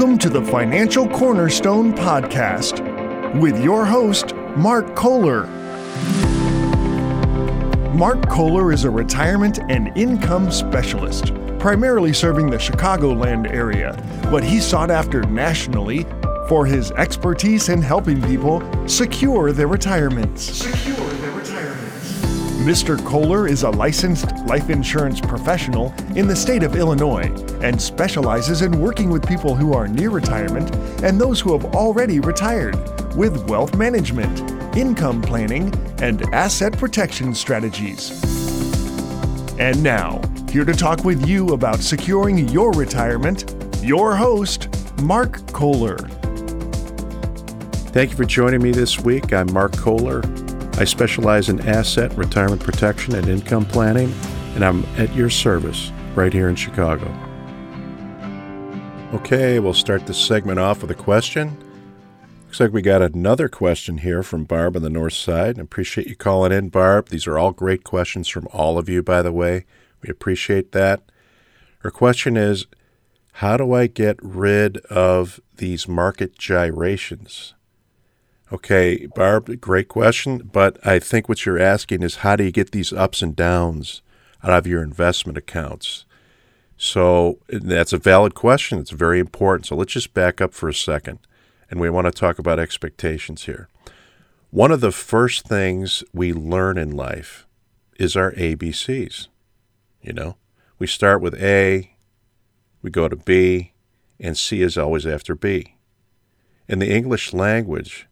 Welcome to the Financial Cornerstone Podcast with your host, Mark Kohler. Mark Kohler is a retirement and income specialist, primarily serving the Chicagoland area, but he's sought after nationally for his expertise in helping people secure their retirements. Secure their retirements. Mr. Kohler is a licensed life insurance professional in the state of Illinois and specializes in working with people who are near retirement and those who have already retired with wealth management, income planning, and asset protection strategies. And now, here to talk with you about securing your retirement, your host, Mark Kohler. Thank you for joining me this week. I'm Mark Kohler. I specialize in asset, retirement protection, and income planning, and I'm at your service right here in Chicago. Okay, we'll start this segment off with a question. Looks like we got another question here from Barb on the north side. I appreciate you calling in, Barb. These are all great questions from all of you, by the way. We appreciate that. Her question is How do I get rid of these market gyrations? Okay, Barb, great question. But I think what you're asking is how do you get these ups and downs out of your investment accounts? So that's a valid question. It's very important. So let's just back up for a second and we want to talk about expectations here. One of the first things we learn in life is our ABCs. You know, we start with A, we go to B, and C is always after B. In the English language,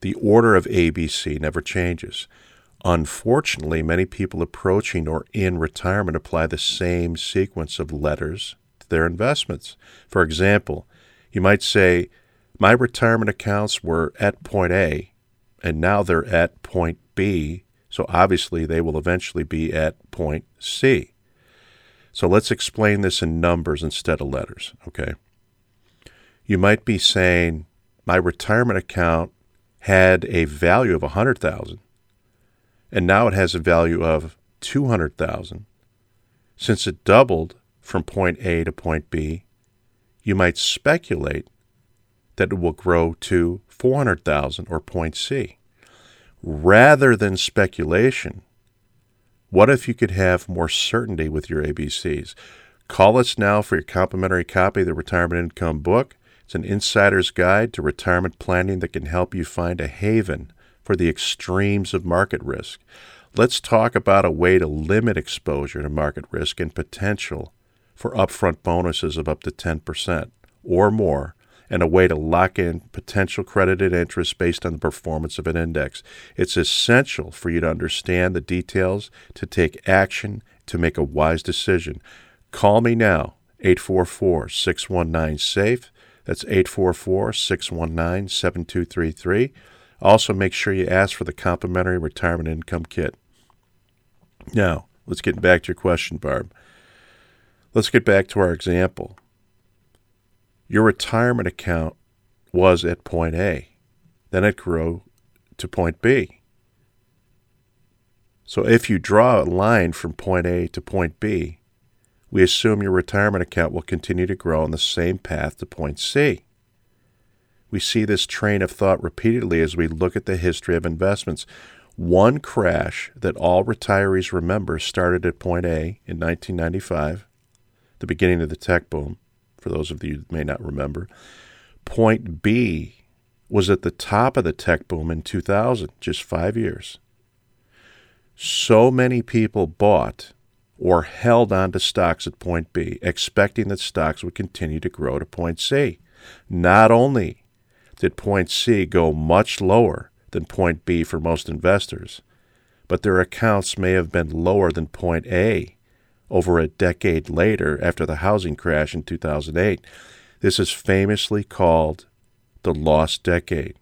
the order of ABC never changes. Unfortunately, many people approaching or in retirement apply the same sequence of letters to their investments. For example, you might say, my retirement accounts were at point A, and now they're at point B, so obviously they will eventually be at point C. So let's explain this in numbers instead of letters, okay? You might be saying, my retirement account had a value of 100,000 and now it has a value of 200,000. Since it doubled from point A to point B, you might speculate that it will grow to 400,000 or point C. Rather than speculation, what if you could have more certainty with your ABCs? Call us now for your complimentary copy of the Retirement Income Book. It's an insider's guide to retirement planning that can help you find a haven for the extremes of market risk. Let's talk about a way to limit exposure to market risk and potential for upfront bonuses of up to 10% or more and a way to lock in potential credited interest based on the performance of an index. It's essential for you to understand the details to take action to make a wise decision. Call me now, 844 619 SAFE. That's 844 619 7233. Also, make sure you ask for the complimentary retirement income kit. Now, let's get back to your question, Barb. Let's get back to our example your retirement account was at point A. Then it grew to point B. So if you draw a line from point A to point B, we assume your retirement account will continue to grow on the same path to point C. We see this train of thought repeatedly as we look at the history of investments. One crash that all retirees remember started at point A in 1995, the beginning of the tech boom for those of you who may not remember. Point B was at the top of the tech boom in 2000, just five years. So many people bought or held on to stocks at point B, expecting that stocks would continue to grow to point C. Not only did point C go much lower than point B for most investors, but their accounts may have been lower than point A over a decade later after the housing crash in 2008. This is famously called the lost decade.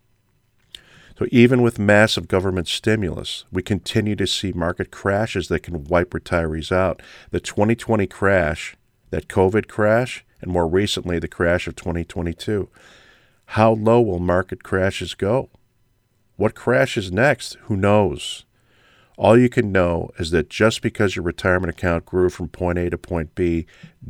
So, even with massive government stimulus, we continue to see market crashes that can wipe retirees out. The 2020 crash, that COVID crash, and more recently, the crash of 2022. How low will market crashes go? What crashes next? Who knows? All you can know is that just because your retirement account grew from point A to point B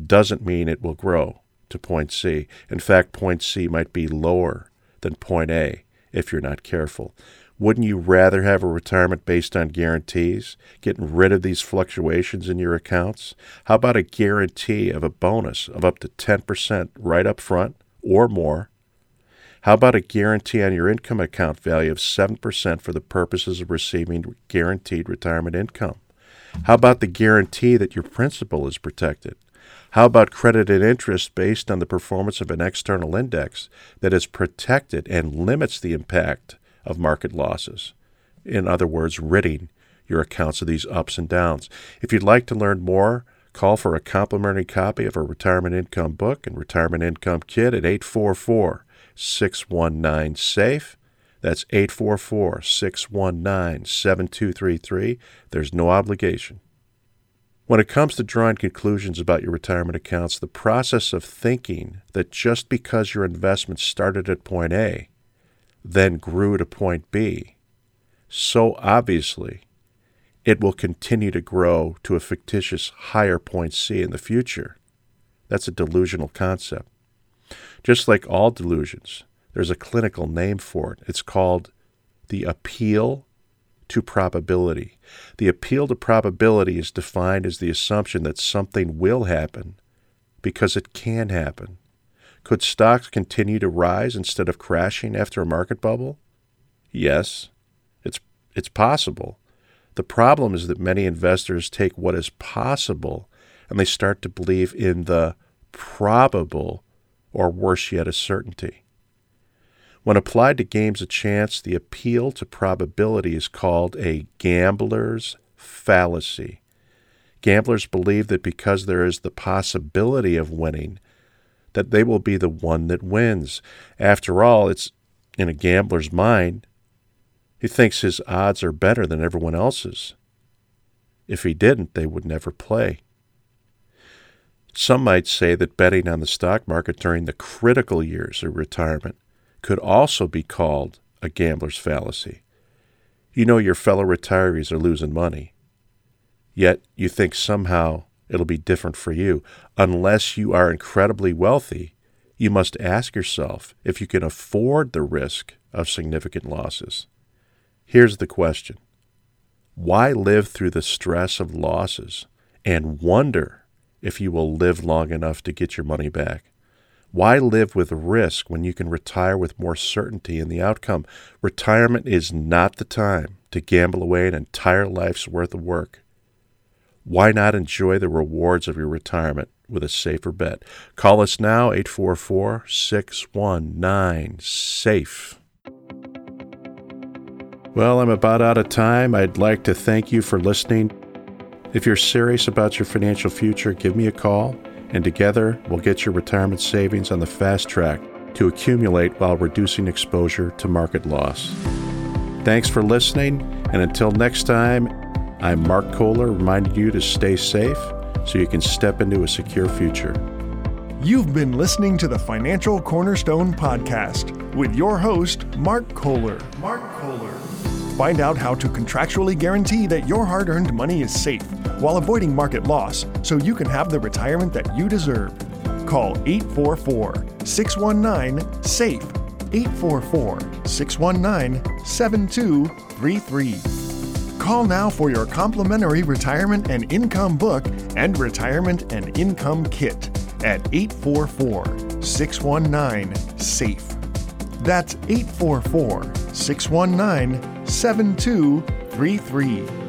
doesn't mean it will grow to point C. In fact, point C might be lower than point A if you're not careful. Wouldn't you rather have a retirement based on guarantees, getting rid of these fluctuations in your accounts? How about a guarantee of a bonus of up to 10% right up front or more? How about a guarantee on your income account value of 7% for the purposes of receiving guaranteed retirement income? How about the guarantee that your principal is protected? How about credit and interest based on the performance of an external index that is protected and limits the impact of market losses? In other words, ridding your accounts of these ups and downs. If you'd like to learn more, call for a complimentary copy of our retirement income book and retirement income kit at 844 619 SAFE. That's 844 619 7233. There's no obligation. When it comes to drawing conclusions about your retirement accounts, the process of thinking that just because your investment started at point A, then grew to point B, so obviously it will continue to grow to a fictitious higher point C in the future. That's a delusional concept. Just like all delusions, there's a clinical name for it. It's called the appeal to probability. The appeal to probability is defined as the assumption that something will happen because it can happen. Could stocks continue to rise instead of crashing after a market bubble? Yes, it's, it's possible. The problem is that many investors take what is possible and they start to believe in the probable, or worse yet, a certainty. When applied to games of chance, the appeal to probability is called a gambler's fallacy. Gamblers believe that because there is the possibility of winning, that they will be the one that wins. After all, it's in a gambler's mind. He thinks his odds are better than everyone else's. If he didn't, they would never play. Some might say that betting on the stock market during the critical years of retirement could also be called a gambler's fallacy. You know your fellow retirees are losing money, yet you think somehow it'll be different for you. Unless you are incredibly wealthy, you must ask yourself if you can afford the risk of significant losses. Here's the question Why live through the stress of losses and wonder if you will live long enough to get your money back? Why live with risk when you can retire with more certainty in the outcome? Retirement is not the time to gamble away an entire life's worth of work. Why not enjoy the rewards of your retirement with a safer bet? Call us now, 844 619 SAFE. Well, I'm about out of time. I'd like to thank you for listening. If you're serious about your financial future, give me a call and together we'll get your retirement savings on the fast track to accumulate while reducing exposure to market loss. Thanks for listening, and until next time, I'm Mark Kohler reminding you to stay safe so you can step into a secure future. You've been listening to the Financial Cornerstone Podcast with your host, Mark Kohler. Mark Kohler. Find out how to contractually guarantee that your hard earned money is safe while avoiding market loss so you can have the retirement that you deserve. Call 844 619 SAFE, 844 619 7233. Call now for your complimentary retirement and income book and retirement and income kit at 844 619 SAFE. That's 844 619 7233.